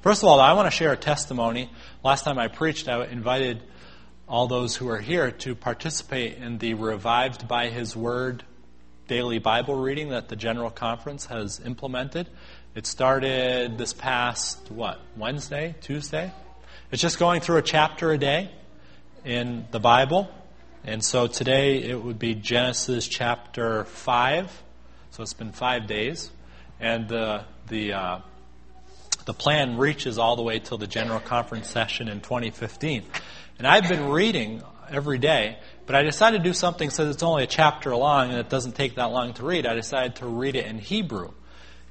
First of all, I want to share a testimony. Last time I preached, I invited all those who are here to participate in the Revived by His Word daily Bible reading that the General Conference has implemented. It started this past, what, Wednesday, Tuesday? It's just going through a chapter a day in the Bible. And so today it would be Genesis chapter 5. So it's been five days. And the, the, uh, the plan reaches all the way till the General Conference session in 2015. And I've been reading every day, but I decided to do something since it's only a chapter long and it doesn't take that long to read. I decided to read it in Hebrew.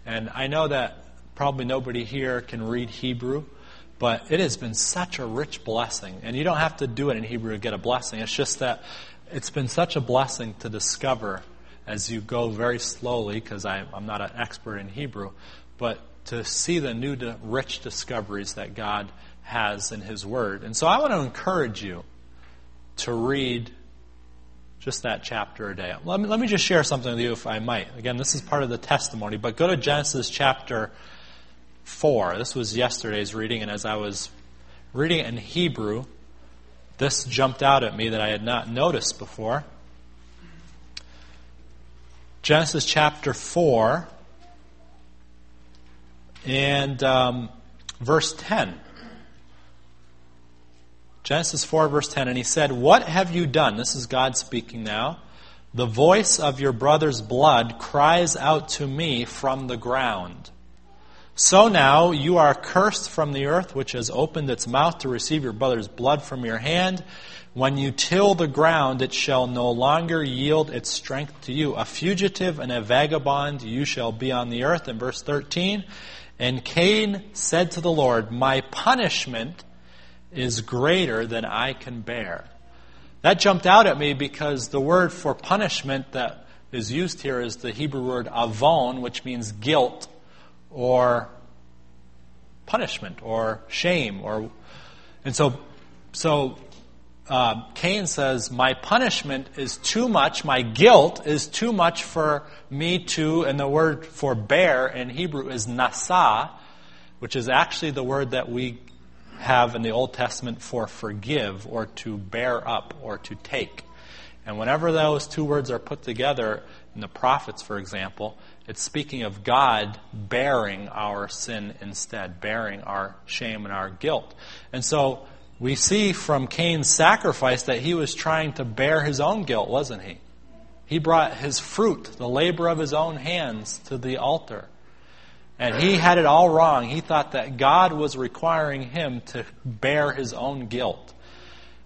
And I know that probably nobody here can read Hebrew, but it has been such a rich blessing. And you don't have to do it in Hebrew to get a blessing. It's just that it's been such a blessing to discover as you go very slowly, because I'm not an expert in Hebrew, but to see the new, rich discoveries that God has in His Word. And so I want to encourage you to read just that chapter a day. Let me, let me just share something with you, if I might. Again, this is part of the testimony, but go to Genesis chapter 4. This was yesterday's reading, and as I was reading it in Hebrew, this jumped out at me that I had not noticed before. Genesis chapter 4 and um, verse 10. Genesis 4, verse 10. And he said, What have you done? This is God speaking now. The voice of your brother's blood cries out to me from the ground. So now you are cursed from the earth, which has opened its mouth to receive your brother's blood from your hand. When you till the ground, it shall no longer yield its strength to you. A fugitive and a vagabond you shall be on the earth. In verse 13, and Cain said to the Lord, My punishment is greater than I can bear. That jumped out at me because the word for punishment that is used here is the Hebrew word avon, which means guilt or punishment or shame or and so so uh, Cain says, My punishment is too much, my guilt is too much for me to, and the word for bear in Hebrew is nasa, which is actually the word that we have in the Old Testament for forgive or to bear up or to take. And whenever those two words are put together in the prophets, for example, it's speaking of God bearing our sin instead, bearing our shame and our guilt. And so we see from Cain's sacrifice that he was trying to bear his own guilt, wasn't he? He brought his fruit, the labor of his own hands, to the altar. And he had it all wrong. He thought that God was requiring him to bear his own guilt.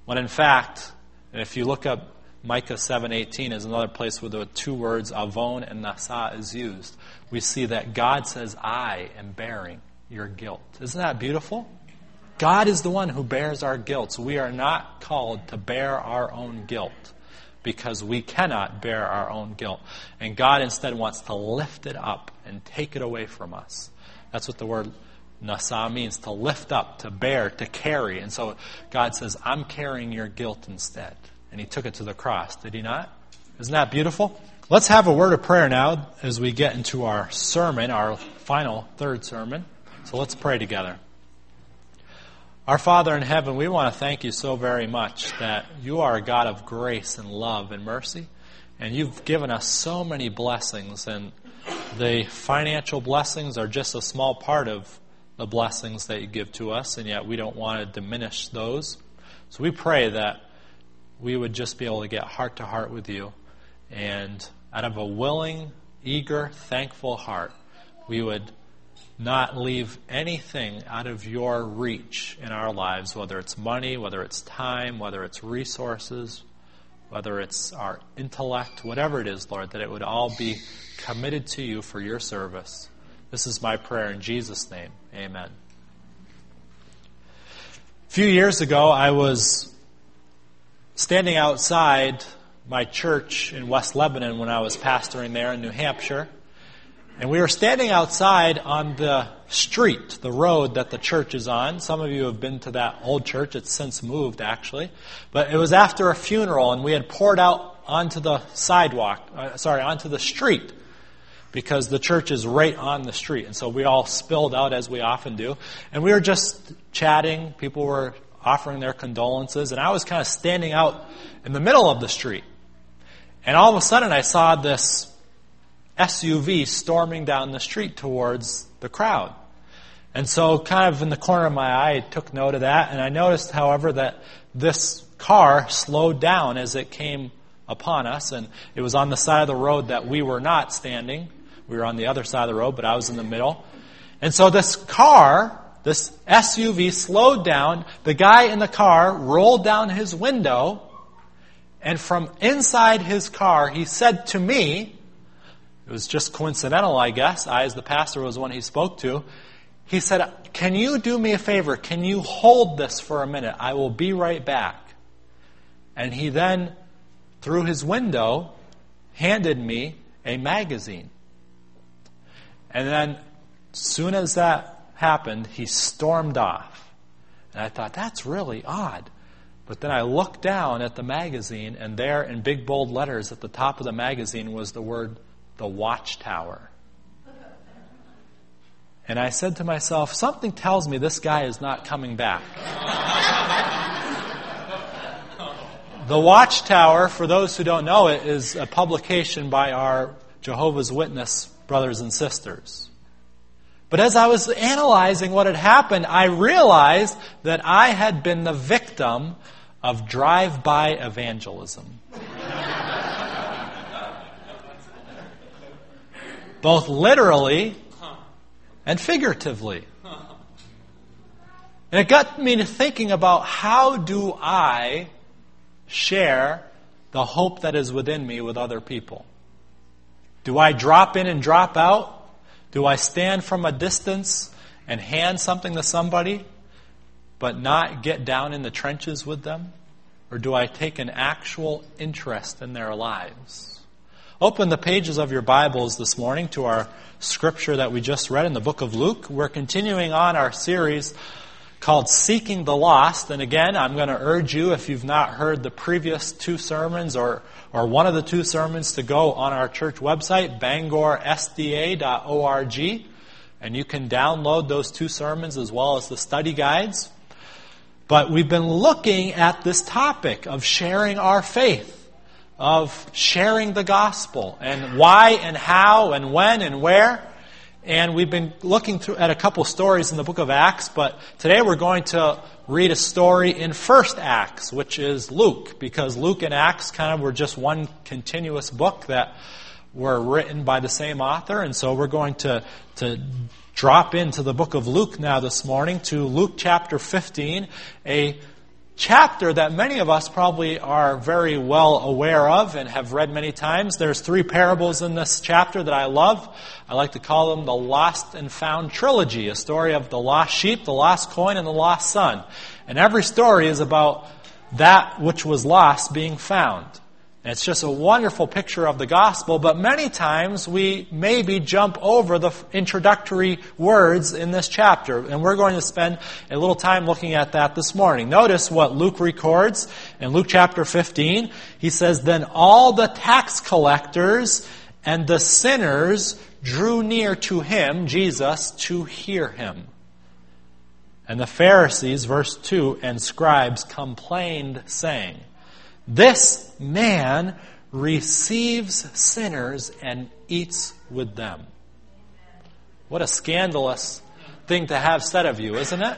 When in fact, if you look up Micah 7:18 is another place where the two words avon and nasa is used. We see that God says, "I am bearing your guilt." Isn't that beautiful? God is the one who bears our guilt. We are not called to bear our own guilt because we cannot bear our own guilt. And God instead wants to lift it up and take it away from us. That's what the word nasa means to lift up, to bear, to carry. And so God says, I'm carrying your guilt instead. And he took it to the cross, did he not? Isn't that beautiful? Let's have a word of prayer now as we get into our sermon, our final third sermon. So let's pray together. Our Father in heaven, we want to thank you so very much that you are a God of grace and love and mercy. And you've given us so many blessings, and the financial blessings are just a small part of the blessings that you give to us, and yet we don't want to diminish those. So we pray that we would just be able to get heart to heart with you, and out of a willing, eager, thankful heart, we would not leave anything out of your reach in our lives, whether it's money, whether it's time, whether it's resources, whether it's our intellect, whatever it is, Lord, that it would all be committed to you for your service. This is my prayer in Jesus' name. Amen. A few years ago, I was standing outside my church in West Lebanon when I was pastoring there in New Hampshire. And we were standing outside on the street, the road that the church is on. Some of you have been to that old church. It's since moved, actually. But it was after a funeral, and we had poured out onto the sidewalk, uh, sorry, onto the street. because the church is right on the street. And so we all spilled out as we often do. And we were just chatting. People were offering their condolences. And I was kind of standing out in the middle of the street. And all of a sudden I saw this SUV storming down the street towards the crowd. And so, kind of in the corner of my eye, I took note of that. And I noticed, however, that this car slowed down as it came upon us. And it was on the side of the road that we were not standing. We were on the other side of the road, but I was in the middle. And so this car, this SUV slowed down. The guy in the car rolled down his window. And from inside his car, he said to me, it was just coincidental, I guess. I, as the pastor, was one he spoke to. He said, Can you do me a favor? Can you hold this for a minute? I will be right back. And he then, through his window, handed me a magazine. And then, soon as that happened, he stormed off. And I thought, that's really odd. But then I looked down at the magazine, and there in big bold letters at the top of the magazine was the word, the Watchtower. And I said to myself, something tells me this guy is not coming back. the Watchtower, for those who don't know it, is a publication by our Jehovah's Witness brothers and sisters. But as I was analyzing what had happened, I realized that I had been the victim of drive by evangelism. Both literally and figuratively. And it got me to thinking about how do I share the hope that is within me with other people? Do I drop in and drop out? Do I stand from a distance and hand something to somebody, but not get down in the trenches with them? Or do I take an actual interest in their lives? Open the pages of your Bibles this morning to our scripture that we just read in the book of Luke. We're continuing on our series called Seeking the Lost. And again, I'm going to urge you, if you've not heard the previous two sermons or, or one of the two sermons, to go on our church website, bangorsda.org, and you can download those two sermons as well as the study guides. But we've been looking at this topic of sharing our faith of sharing the gospel and why and how and when and where. And we've been looking through at a couple stories in the book of Acts, but today we're going to read a story in First Acts, which is Luke, because Luke and Acts kind of were just one continuous book that were written by the same author, and so we're going to to drop into the book of Luke now this morning to Luke chapter 15, a chapter that many of us probably are very well aware of and have read many times. There's three parables in this chapter that I love. I like to call them the Lost and Found trilogy, a story of the lost sheep, the lost coin, and the lost son. And every story is about that which was lost being found. And it's just a wonderful picture of the gospel, but many times we maybe jump over the introductory words in this chapter, and we're going to spend a little time looking at that this morning. Notice what Luke records in Luke chapter 15. He says, Then all the tax collectors and the sinners drew near to him, Jesus, to hear him. And the Pharisees, verse 2, and scribes complained, saying, this man receives sinners and eats with them. What a scandalous thing to have said of you, isn't it?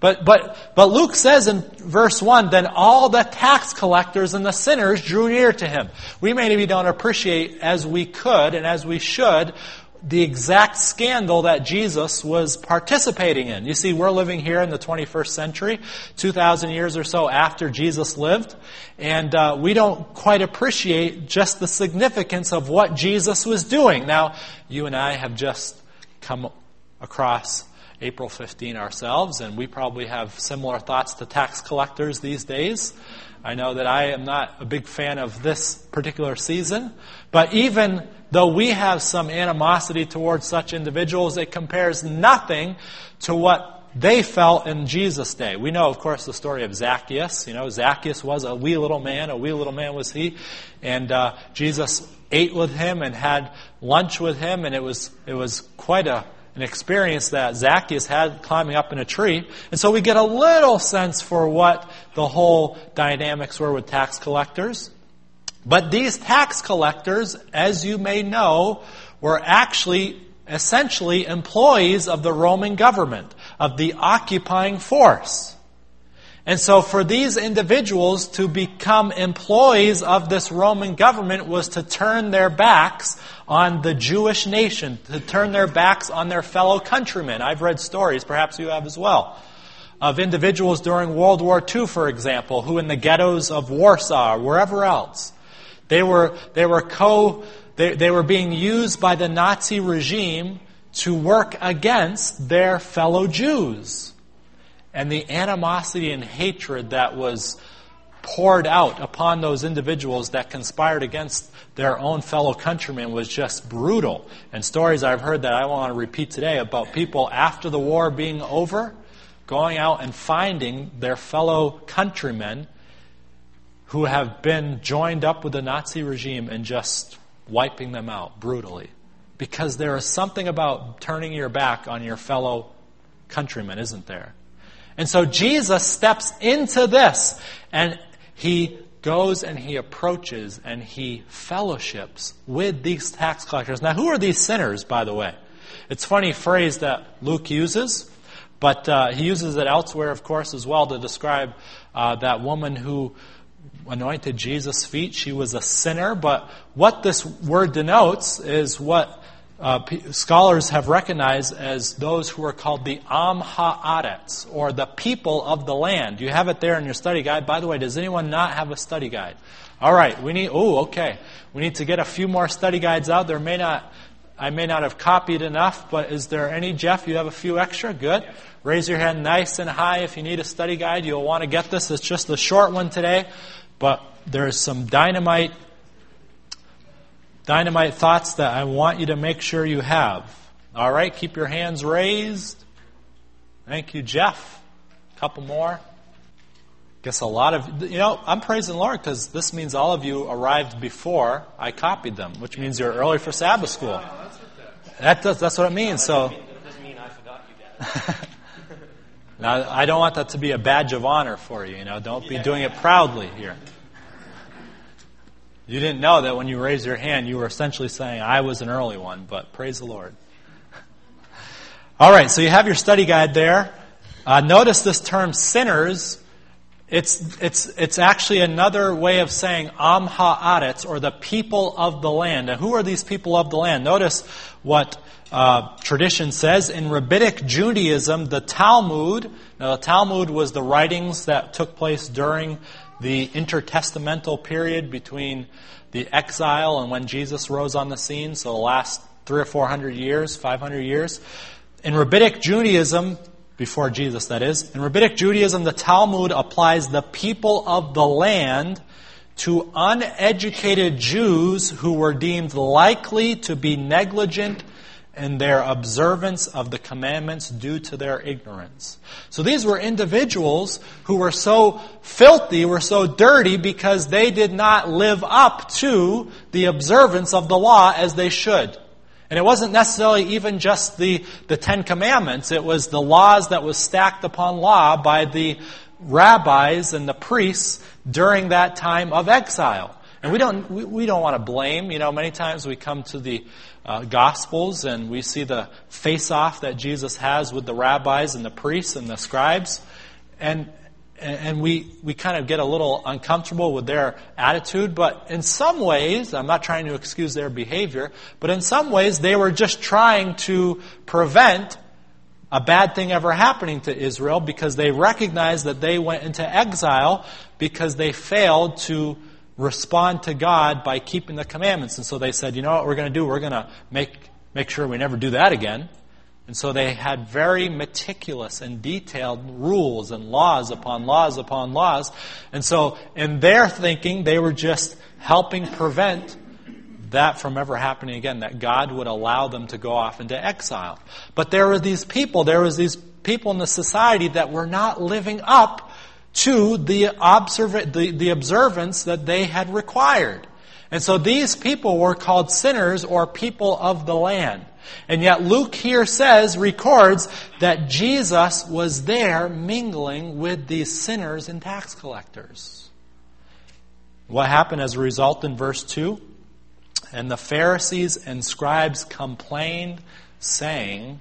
But, but, but Luke says in verse 1, then all the tax collectors and the sinners drew near to him. We maybe don't appreciate as we could and as we should the exact scandal that Jesus was participating in. You see, we're living here in the 21st century, 2,000 years or so after Jesus lived, and uh, we don't quite appreciate just the significance of what Jesus was doing. Now, you and I have just come across April 15 ourselves, and we probably have similar thoughts to tax collectors these days. I know that I am not a big fan of this particular season, but even though we have some animosity towards such individuals, it compares nothing to what they felt in Jesus' day. We know, of course, the story of Zacchaeus. You know, Zacchaeus was a wee little man, a wee little man was he. And uh, Jesus ate with him and had lunch with him, and it was, it was quite a, an experience that Zacchaeus had climbing up in a tree. And so we get a little sense for what the whole dynamics were with tax collectors. But these tax collectors, as you may know, were actually essentially employees of the Roman government, of the occupying force. And so for these individuals to become employees of this Roman government was to turn their backs on the Jewish nation, to turn their backs on their fellow countrymen. I've read stories, perhaps you have as well, of individuals during World War II, for example, who in the ghettos of Warsaw or wherever else, they were, they were co, they, they were being used by the Nazi regime to work against their fellow Jews. And the animosity and hatred that was poured out upon those individuals that conspired against their own fellow countrymen was just brutal. And stories I've heard that I want to repeat today about people after the war being over going out and finding their fellow countrymen who have been joined up with the Nazi regime and just wiping them out brutally. Because there is something about turning your back on your fellow countrymen, isn't there? And so Jesus steps into this and he goes and he approaches and he fellowships with these tax collectors. Now, who are these sinners, by the way? It's a funny phrase that Luke uses, but uh, he uses it elsewhere, of course, as well to describe uh, that woman who anointed Jesus' feet. She was a sinner, but what this word denotes is what uh, scholars have recognized as those who are called the Am Haaretz, or the people of the land. You have it there in your study guide. By the way, does anyone not have a study guide? All right, we need. Oh, okay. We need to get a few more study guides out. There may not. I may not have copied enough, but is there any, Jeff? You have a few extra? Good. Raise your hand nice and high if you need a study guide. You'll want to get this. It's just a short one today. But there's some dynamite dynamite thoughts that I want you to make sure you have. All right, keep your hands raised. Thank you, Jeff. A couple more. Guess a lot of you know I'm praising the Lord because this means all of you arrived before I copied them, which means you're early for Sabbath school. That does, that's what it means. So. Now, I don't want that to be a badge of honor for you. You know, don't be doing it proudly here. You didn't know that when you raised your hand, you were essentially saying, I was an early one, but praise the Lord. All right, so you have your study guide there. Uh, notice this term sinners. It's, it's, it's actually another way of saying Am Haaretz, or the people of the land. And who are these people of the land? Notice what uh, tradition says. In Rabbinic Judaism, the Talmud, now the Talmud was the writings that took place during the intertestamental period between the exile and when Jesus rose on the scene, so the last three or four hundred years, 500 years. In Rabbinic Judaism, before Jesus that is, in Rabbinic Judaism, the Talmud applies the people of the land to uneducated Jews who were deemed likely to be negligent in their observance of the commandments due to their ignorance. So these were individuals who were so filthy, were so dirty because they did not live up to the observance of the law as they should. And it wasn't necessarily even just the, the Ten Commandments, it was the laws that was stacked upon law by the rabbis and the priests during that time of exile. And we don't, we, we don't want to blame. You know, many times we come to the uh, Gospels and we see the face off that Jesus has with the rabbis and the priests and the scribes. And, and we, we kind of get a little uncomfortable with their attitude, but in some ways, I'm not trying to excuse their behavior, but in some ways they were just trying to prevent a bad thing ever happening to Israel because they recognized that they went into exile because they failed to respond to God by keeping the commandments. And so they said, you know what we're going to do? We're going to make, make sure we never do that again. And so they had very meticulous and detailed rules and laws upon laws upon laws. And so in their thinking, they were just helping prevent that from ever happening again, that God would allow them to go off into exile. But there were these people, there was these people in the society that were not living up to the, observa- the, the observance that they had required. And so these people were called sinners or people of the land. And yet Luke here says, records that Jesus was there mingling with these sinners and tax collectors. What happened as a result in verse 2? And the Pharisees and scribes complained, saying,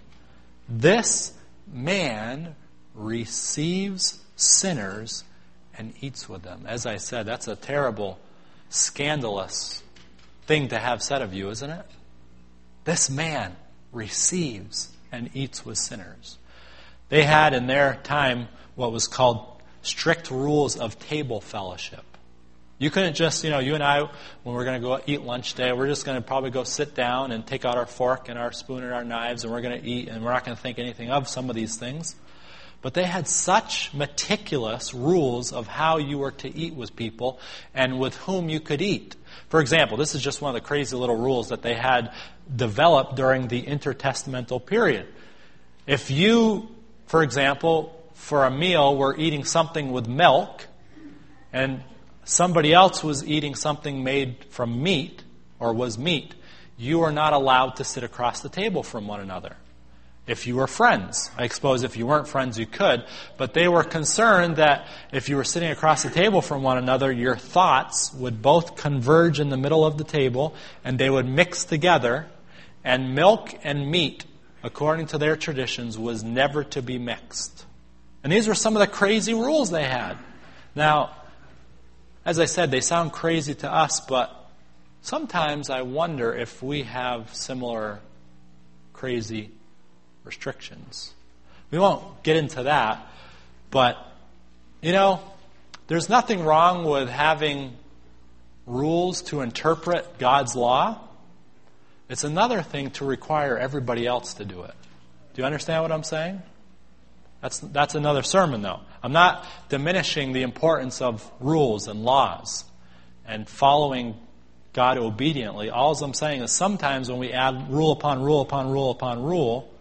This man receives sinners and eats with them. As I said, that's a terrible, scandalous thing to have said of you, isn't it? This man receives and eats with sinners. They had in their time what was called strict rules of table fellowship. You couldn't just, you know, you and I, when we're going to go eat lunch today, we're just going to probably go sit down and take out our fork and our spoon and our knives and we're going to eat and we're not going to think anything of some of these things. But they had such meticulous rules of how you were to eat with people and with whom you could eat. For example, this is just one of the crazy little rules that they had developed during the intertestamental period. If you, for example, for a meal were eating something with milk and somebody else was eating something made from meat or was meat, you are not allowed to sit across the table from one another if you were friends. I suppose if you weren't friends, you could. But they were concerned that if you were sitting across the table from one another, your thoughts would both converge in the middle of the table and they would mix together. And milk and meat, according to their traditions, was never to be mixed. And these were some of the crazy rules they had. Now, as I said, they sound crazy to us, but sometimes I wonder if we have similar crazy restrictions. We won't get into that, but, you know, there's nothing wrong with having rules to interpret God's law. It's another thing to require everybody else to do it. Do you understand what I'm saying? That's, that's another sermon, though. I'm not diminishing the importance of rules and laws and following God obediently. All I'm saying is sometimes when we add rule upon rule upon rule upon rule,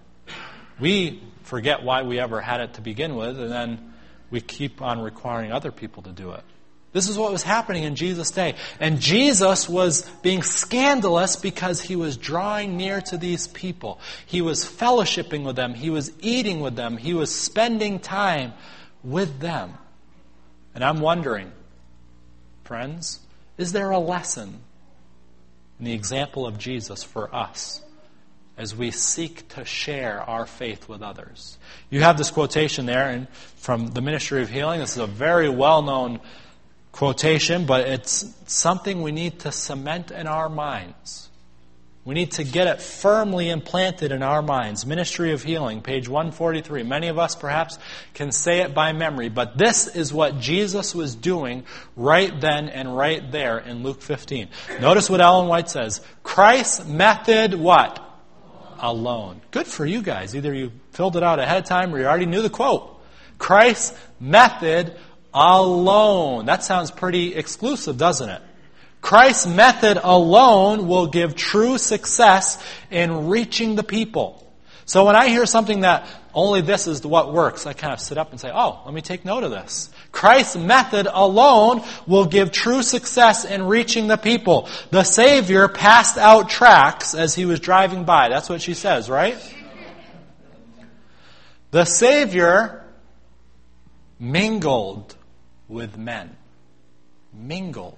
we forget why we ever had it to begin with, and then we keep on requiring other people to do it. This is what was happening in Jesus' day. And Jesus was being scandalous because he was drawing near to these people. He was fellowshipping with them. He was eating with them. He was spending time with them. And I'm wondering, friends, is there a lesson in the example of Jesus for us? As we seek to share our faith with others. You have this quotation there from the Ministry of Healing. This is a very well known quotation, but it's something we need to cement in our minds. We need to get it firmly implanted in our minds. Ministry of Healing, page 143. Many of us perhaps can say it by memory, but this is what Jesus was doing right then and right there in Luke 15. Notice what Ellen White says. Christ's method, what? Alone. Good for you guys. Either you filled it out ahead of time or you already knew the quote. Christ's method alone. That sounds pretty exclusive, doesn't it? Christ's method alone will give true success in reaching the people. So when I hear something that only this is what works, I kind of sit up and say, oh, let me take note of this. Christ's method alone will give true success in reaching the people. The Savior passed out tracts as he was driving by. That's what she says, right? The Savior mingled with men. Mingled.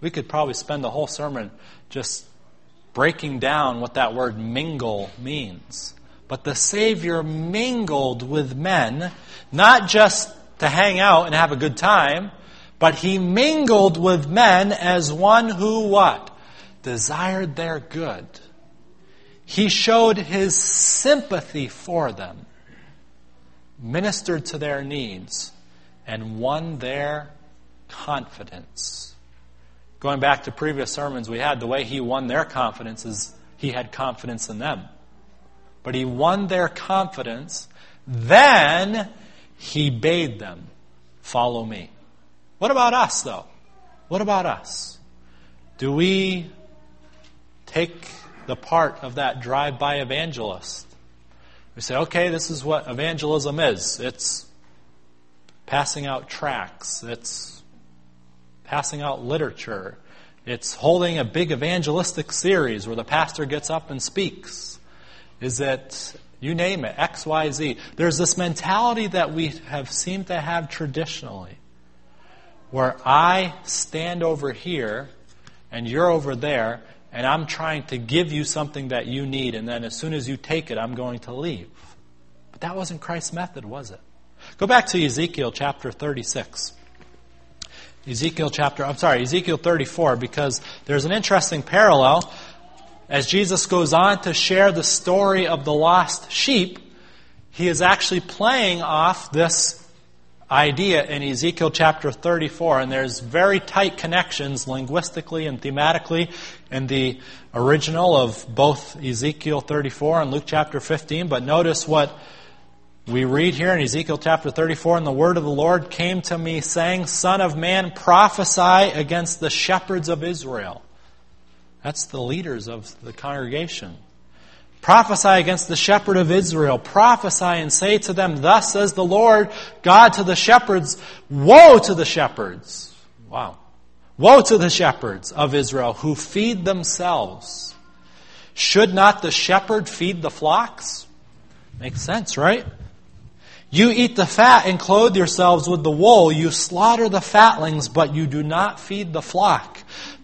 We could probably spend the whole sermon just breaking down what that word mingle means. But the Savior mingled with men, not just to hang out and have a good time, but he mingled with men as one who what? Desired their good. He showed his sympathy for them, ministered to their needs, and won their confidence. Going back to previous sermons we had, the way he won their confidence is he had confidence in them. But he won their confidence, then he bade them, Follow me. What about us, though? What about us? Do we take the part of that drive by evangelist? We say, okay, this is what evangelism is. It's passing out tracts. It's passing out literature. It's holding a big evangelistic series where the pastor gets up and speaks. Is it, you name it, X, Y, Z. There's this mentality that we have seemed to have traditionally where I stand over here and you're over there and I'm trying to give you something that you need, and then as soon as you take it, I'm going to leave. But that wasn't Christ's method, was it? Go back to Ezekiel chapter 36. Ezekiel chapter, I'm sorry, Ezekiel 34, because there's an interesting parallel. As Jesus goes on to share the story of the lost sheep, he is actually playing off this idea in Ezekiel chapter 34, and there's very tight connections linguistically and thematically in the original of both Ezekiel 34 and Luke chapter 15. But notice what we read here in Ezekiel chapter 34 And the word of the Lord came to me, saying, Son of man, prophesy against the shepherds of Israel. That's the leaders of the congregation. Prophesy against the shepherd of Israel. Prophesy and say to them, Thus says the Lord God to the shepherds, Woe to the shepherds! Wow. Woe to the shepherds of Israel who feed themselves. Should not the shepherd feed the flocks? Makes sense, right? You eat the fat and clothe yourselves with the wool. You slaughter the fatlings, but you do not feed the flock.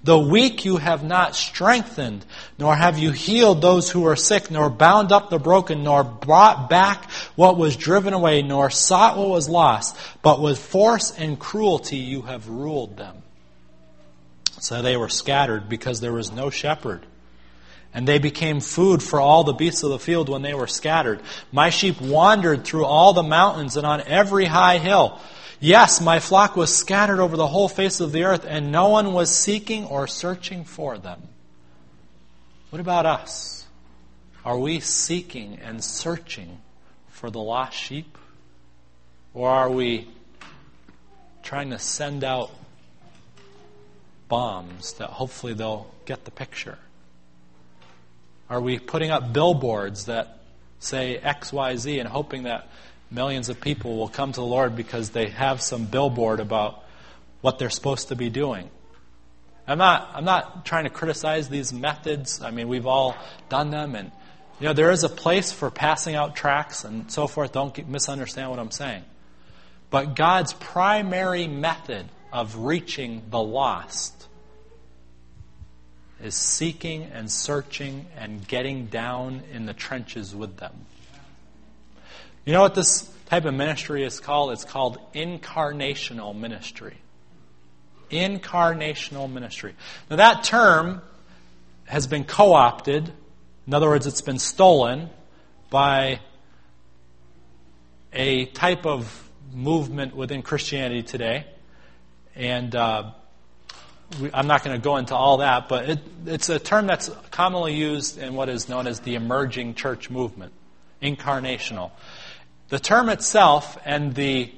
The weak you have not strengthened, nor have you healed those who are sick, nor bound up the broken, nor brought back what was driven away, nor sought what was lost, but with force and cruelty you have ruled them. So they were scattered because there was no shepherd. And they became food for all the beasts of the field when they were scattered. My sheep wandered through all the mountains and on every high hill. Yes, my flock was scattered over the whole face of the earth, and no one was seeking or searching for them. What about us? Are we seeking and searching for the lost sheep? Or are we trying to send out bombs that hopefully they'll get the picture? Are we putting up billboards that say XYZ and hoping that millions of people will come to the Lord because they have some billboard about what they're supposed to be doing. I'm not, I'm not trying to criticize these methods. I mean, we've all done them, and you know, there is a place for passing out tracts and so forth. Don't misunderstand what I'm saying. But God's primary method of reaching the lost is seeking and searching and getting down in the trenches with them. You know what this type of ministry is called? It's called incarnational ministry. Incarnational ministry. Now, that term has been co opted. In other words, it's been stolen by a type of movement within Christianity today. And uh, we, I'm not going to go into all that, but it, it's a term that's commonly used in what is known as the emerging church movement incarnational. The term itself and the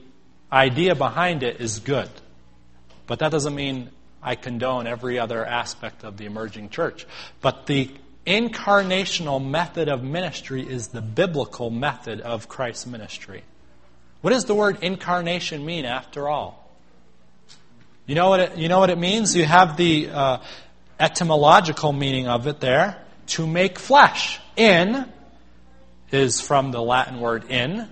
idea behind it is good. But that doesn't mean I condone every other aspect of the emerging church. But the incarnational method of ministry is the biblical method of Christ's ministry. What does the word incarnation mean after all? You know what it, you know what it means? You have the uh, etymological meaning of it there to make flesh. In is from the Latin word in,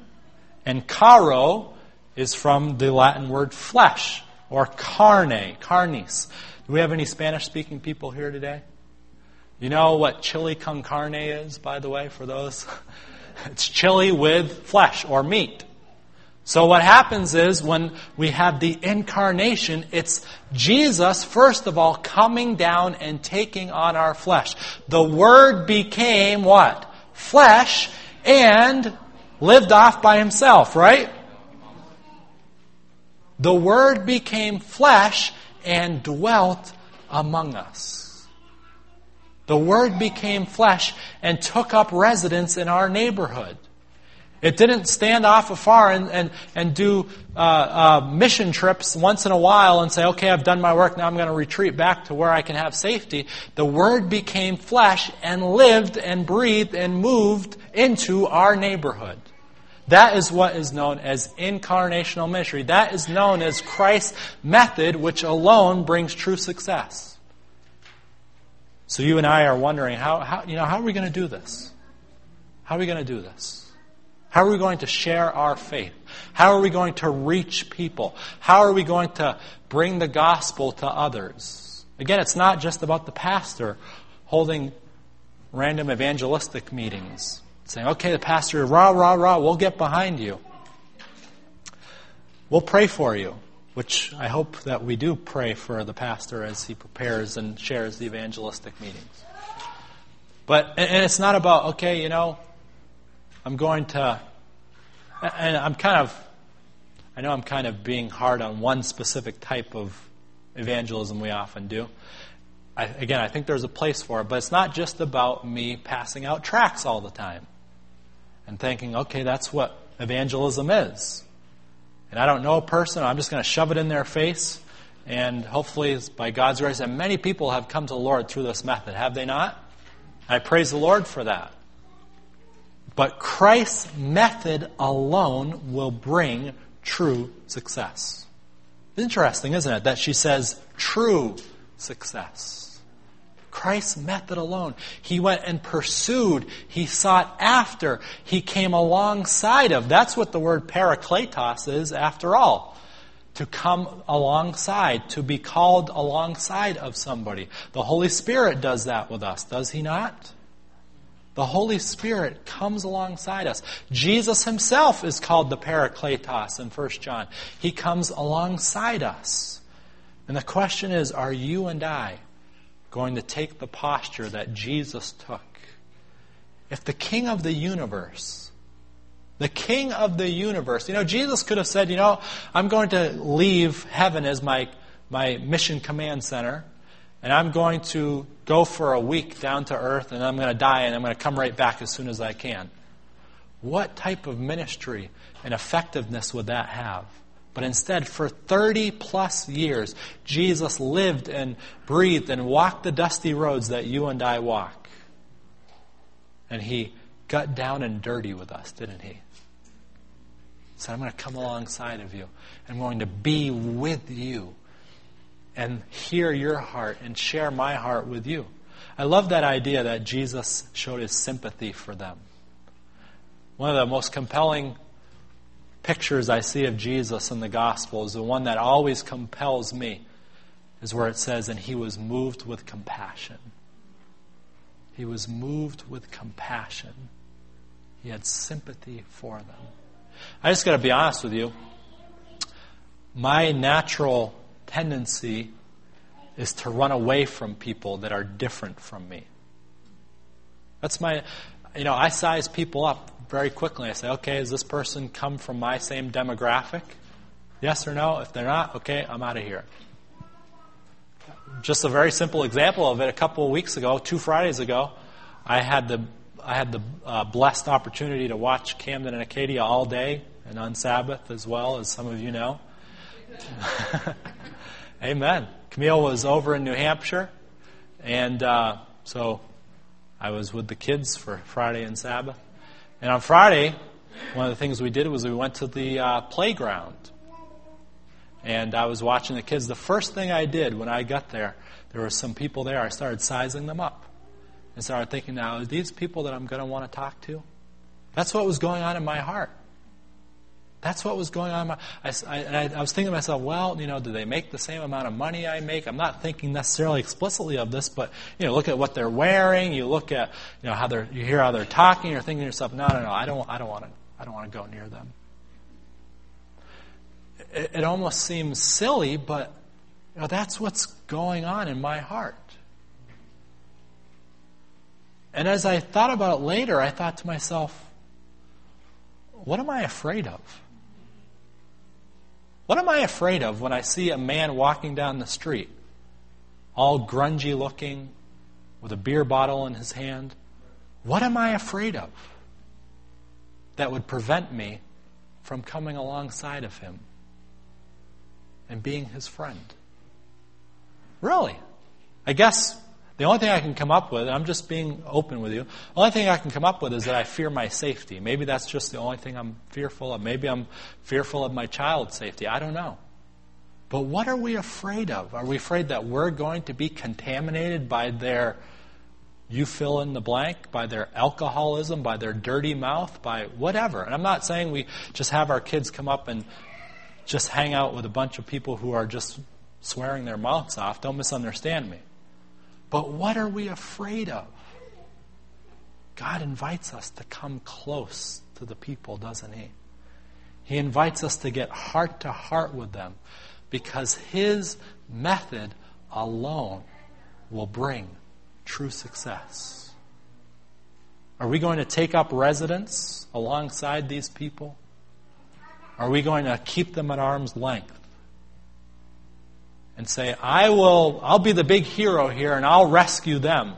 and caro is from the Latin word flesh, or carne, carnis. Do we have any Spanish speaking people here today? You know what chili con carne is, by the way, for those? it's chili with flesh or meat. So what happens is when we have the incarnation, it's Jesus, first of all, coming down and taking on our flesh. The Word became what? Flesh and lived off by himself, right? The Word became flesh and dwelt among us. The Word became flesh and took up residence in our neighborhood. It didn't stand off afar and, and, and do uh, uh, mission trips once in a while and say, okay, I've done my work, now I'm going to retreat back to where I can have safety. The Word became flesh and lived and breathed and moved into our neighborhood. That is what is known as incarnational ministry. That is known as Christ's method, which alone brings true success. So you and I are wondering, how, how, you know, how are we going to do this? How are we going to do this? How are we going to share our faith? How are we going to reach people? How are we going to bring the gospel to others? Again, it's not just about the pastor holding random evangelistic meetings saying, okay, the pastor, rah, rah, rah, we'll get behind you. We'll pray for you, which I hope that we do pray for the pastor as he prepares and shares the evangelistic meetings. But, and it's not about, okay, you know, I'm going to, and I'm kind of, I know I'm kind of being hard on one specific type of evangelism we often do. I, again, I think there's a place for it, but it's not just about me passing out tracts all the time and thinking, okay, that's what evangelism is. And I don't know a person, I'm just going to shove it in their face. And hopefully, by God's grace, and many people have come to the Lord through this method, have they not? I praise the Lord for that. But Christ's method alone will bring true success. Interesting, isn't it, that she says true success. Christ's method alone. He went and pursued. He sought after. He came alongside of. That's what the word parakletos is, after all. To come alongside, to be called alongside of somebody. The Holy Spirit does that with us, does He not? The Holy Spirit comes alongside us. Jesus himself is called the Parakletos in 1 John. He comes alongside us. And the question is are you and I going to take the posture that Jesus took. If the King of the universe, the King of the universe, you know, Jesus could have said, you know, I'm going to leave heaven as my, my mission command center, and I'm going to go for a week down to earth, and I'm going to die, and I'm going to come right back as soon as I can. What type of ministry and effectiveness would that have? But instead, for 30 plus years, Jesus lived and breathed and walked the dusty roads that you and I walk. And he got down and dirty with us, didn't he? He said, I'm going to come alongside of you. I'm going to be with you and hear your heart and share my heart with you. I love that idea that Jesus showed his sympathy for them. One of the most compelling pictures I see of Jesus in the Gospels, the one that always compels me is where it says, and he was moved with compassion. He was moved with compassion. He had sympathy for them. I just got to be honest with you. My natural tendency is to run away from people that are different from me. That's my, you know, I size people up very quickly. I say, okay, does this person come from my same demographic? Yes or no? If they're not, okay, I'm out of here. Just a very simple example of it. A couple of weeks ago, two Fridays ago, I had the I had the uh, blessed opportunity to watch Camden and Acadia all day and on Sabbath as well, as some of you know. Amen. Camille was over in New Hampshire, and uh, so I was with the kids for Friday and Sabbath. And on Friday, one of the things we did was we went to the uh, playground. And I was watching the kids. The first thing I did when I got there, there were some people there. I started sizing them up. And started thinking, now, are these people that I'm going to want to talk to? That's what was going on in my heart. That's what was going on. I, I, I, was thinking to myself, well, you know, do they make the same amount of money I make? I'm not thinking necessarily explicitly of this, but you know, look at what they're wearing. You look at, you know, how they're, you hear how they're talking. You're thinking to yourself, no, no, no, I don't, I don't want to, I don't want to go near them. It, it almost seems silly, but you know, that's what's going on in my heart. And as I thought about it later, I thought to myself, what am I afraid of? What am I afraid of when I see a man walking down the street, all grungy looking, with a beer bottle in his hand? What am I afraid of? that would prevent me from coming alongside of him and being his friend? Really? I guess the only thing I can come up with, and I'm just being open with you, the only thing I can come up with is that I fear my safety. Maybe that's just the only thing I'm fearful of. Maybe I'm fearful of my child's safety. I don't know. But what are we afraid of? Are we afraid that we're going to be contaminated by their, you fill in the blank, by their alcoholism, by their dirty mouth, by whatever? And I'm not saying we just have our kids come up and just hang out with a bunch of people who are just swearing their mouths off. Don't misunderstand me. But what are we afraid of? God invites us to come close to the people, doesn't He? He invites us to get heart to heart with them because His method alone will bring true success. Are we going to take up residence alongside these people? Are we going to keep them at arm's length? And say, I will, I'll be the big hero here and I'll rescue them.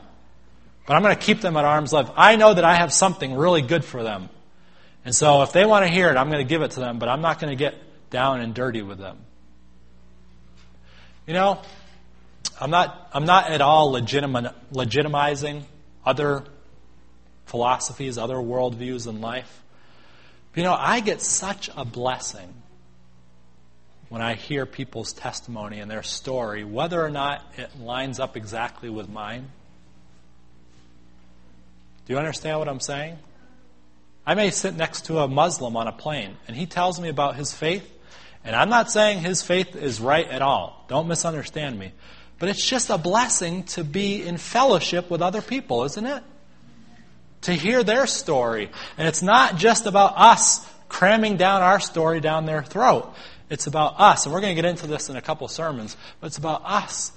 But I'm going to keep them at arm's length. I know that I have something really good for them. And so if they want to hear it, I'm going to give it to them, but I'm not going to get down and dirty with them. You know, I'm not, I'm not at all legitimizing other philosophies, other worldviews in life. But, you know, I get such a blessing when I hear people's testimony and their story, whether or not it lines up exactly with mine. Do you understand what I'm saying? I may sit next to a Muslim on a plane, and he tells me about his faith, and I'm not saying his faith is right at all. Don't misunderstand me. But it's just a blessing to be in fellowship with other people, isn't it? To hear their story. And it's not just about us cramming down our story down their throat. It's about us, and we're going to get into this in a couple sermons, but it's about us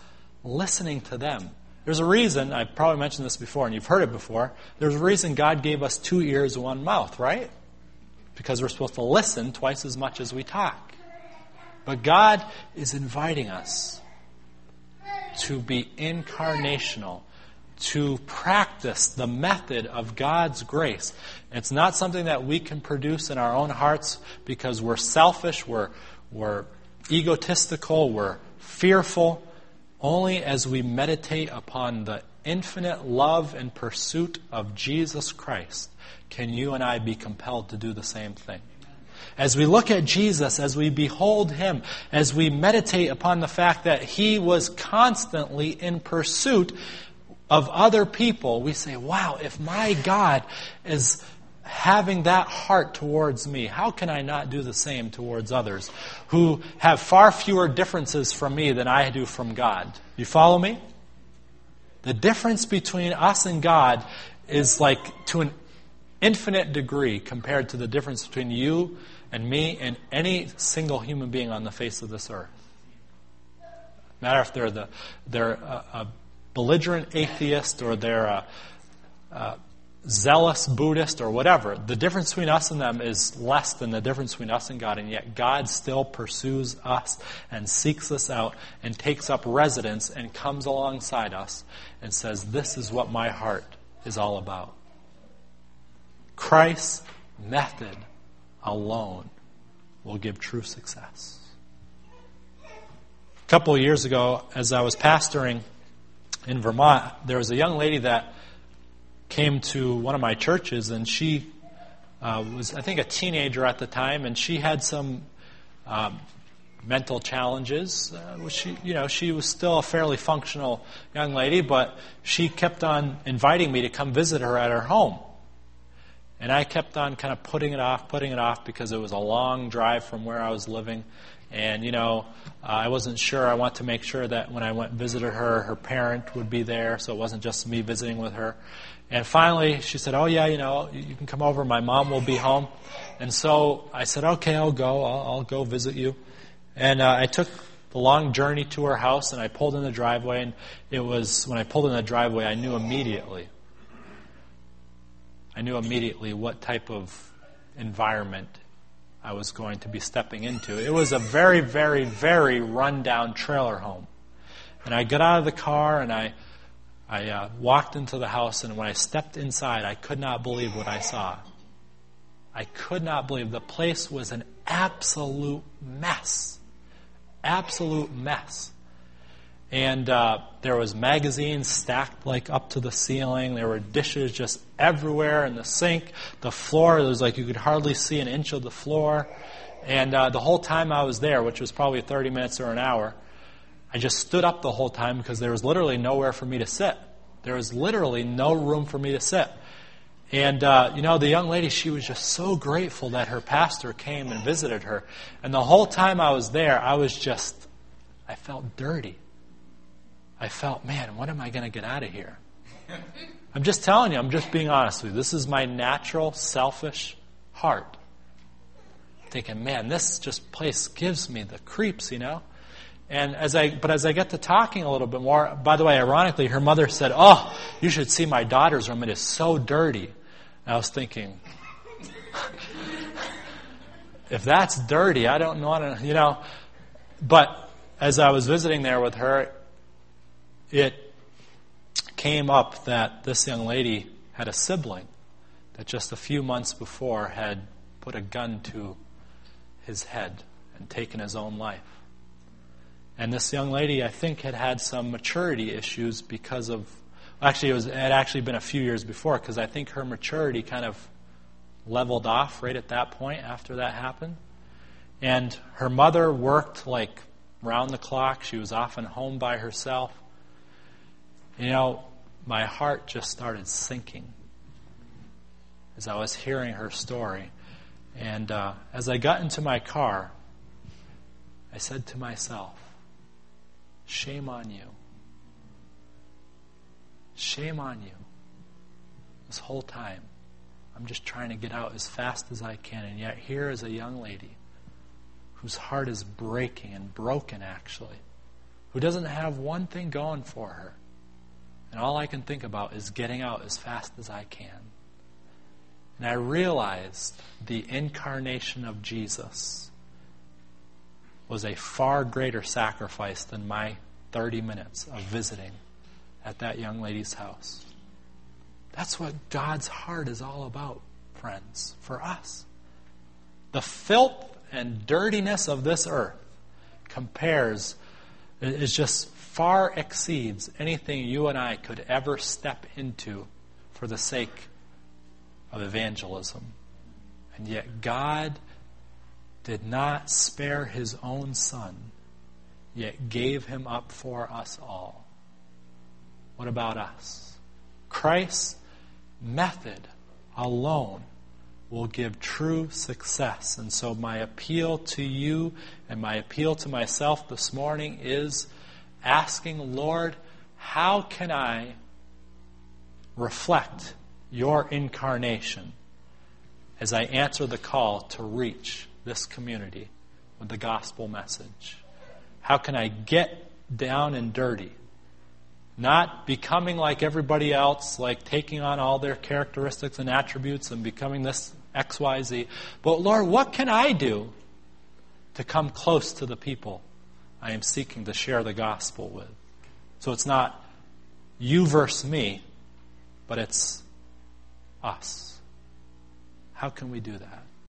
listening to them. There's a reason, I've probably mentioned this before, and you've heard it before. There's a reason God gave us two ears one mouth, right? Because we're supposed to listen twice as much as we talk. But God is inviting us to be incarnational, to practice the method of God's grace. It's not something that we can produce in our own hearts because we're selfish, we're, we're egotistical, we're fearful. Only as we meditate upon the infinite love and pursuit of Jesus Christ can you and I be compelled to do the same thing. As we look at Jesus, as we behold Him, as we meditate upon the fact that He was constantly in pursuit of other people, we say, wow, if my God is having that heart towards me, how can I not do the same towards others who have far fewer differences from me than I do from God? You follow me? The difference between us and God is like to an infinite degree compared to the difference between you and me and any single human being on the face of this earth. Matter if they're the they're a, a belligerent atheist or they're a, a zealous Buddhist or whatever. The difference between us and them is less than the difference between us and God, and yet God still pursues us and seeks us out and takes up residence and comes alongside us and says, This is what my heart is all about. Christ's method alone will give true success. A couple of years ago, as I was pastoring in Vermont, there was a young lady that came to one of my churches, and she uh, was, I think, a teenager at the time, and she had some um, mental challenges. Uh, she, you know, she was still a fairly functional young lady, but she kept on inviting me to come visit her at her home. And I kept on kind of putting it off, putting it off because it was a long drive from where I was living. And, you know, uh, I wasn't sure. I want to make sure that when I went visited her, her parent would be there, so it wasn't just me visiting with her. And finally, she said, Oh, yeah, you know, you can come over. My mom will be home. And so I said, Okay, I'll go. I'll, I'll go visit you. And uh, I took the long journey to her house, and I pulled in the driveway. And it was, when I pulled in the driveway, I knew immediately I knew immediately what type of environment I was going to be stepping into. It was a very, very, very rundown trailer home. And I got out of the car and I, I uh, walked into the house, and when I stepped inside, I could not believe what I saw. I could not believe the place was an absolute mess. Absolute mess. And uh, there was magazines stacked like up to the ceiling. There were dishes just everywhere in the sink. The floor, it was like you could hardly see an inch of the floor. And uh, the whole time I was there, which was probably 30 minutes or an hour, I just stood up the whole time because there was literally nowhere for me to sit. There was literally no room for me to sit. And, uh, you know, the young lady, she was just so grateful that her pastor came and visited her. And the whole time I was there, I was just, I felt dirty. I felt, man, what am I going to get out of here? I'm just telling you, I'm just being honest with you. This is my natural, selfish heart. Thinking, man, this just place gives me the creeps, you know? And as I, but as I get to talking a little bit more, by the way, ironically, her mother said, "Oh, you should see my daughter's room. It is so dirty." And I was thinking, if that's dirty, I don't to, you know. But as I was visiting there with her, it came up that this young lady had a sibling that just a few months before had put a gun to his head and taken his own life. And this young lady, I think, had had some maturity issues because of. Actually, it, was, it had actually been a few years before because I think her maturity kind of leveled off right at that point after that happened. And her mother worked like round the clock. She was often home by herself. You know, my heart just started sinking as I was hearing her story. And uh, as I got into my car, I said to myself, Shame on you. Shame on you. This whole time, I'm just trying to get out as fast as I can. And yet, here is a young lady whose heart is breaking and broken, actually, who doesn't have one thing going for her. And all I can think about is getting out as fast as I can. And I realized the incarnation of Jesus was a far greater sacrifice than my 30 minutes of visiting at that young lady's house. That's what God's heart is all about, friends, for us. The filth and dirtiness of this earth compares, is just far exceeds anything you and I could ever step into for the sake of evangelism. And yet, God did not spare his own son, yet gave him up for us all. What about us? Christ's method alone will give true success. And so, my appeal to you and my appeal to myself this morning is asking, Lord, how can I reflect your incarnation as I answer the call to reach this community with the gospel message? How can I get down and dirty? Not becoming like everybody else, like taking on all their characteristics and attributes and becoming this XYZ. But Lord, what can I do to come close to the people I am seeking to share the gospel with? So it's not you versus me, but it's us. How can we do that?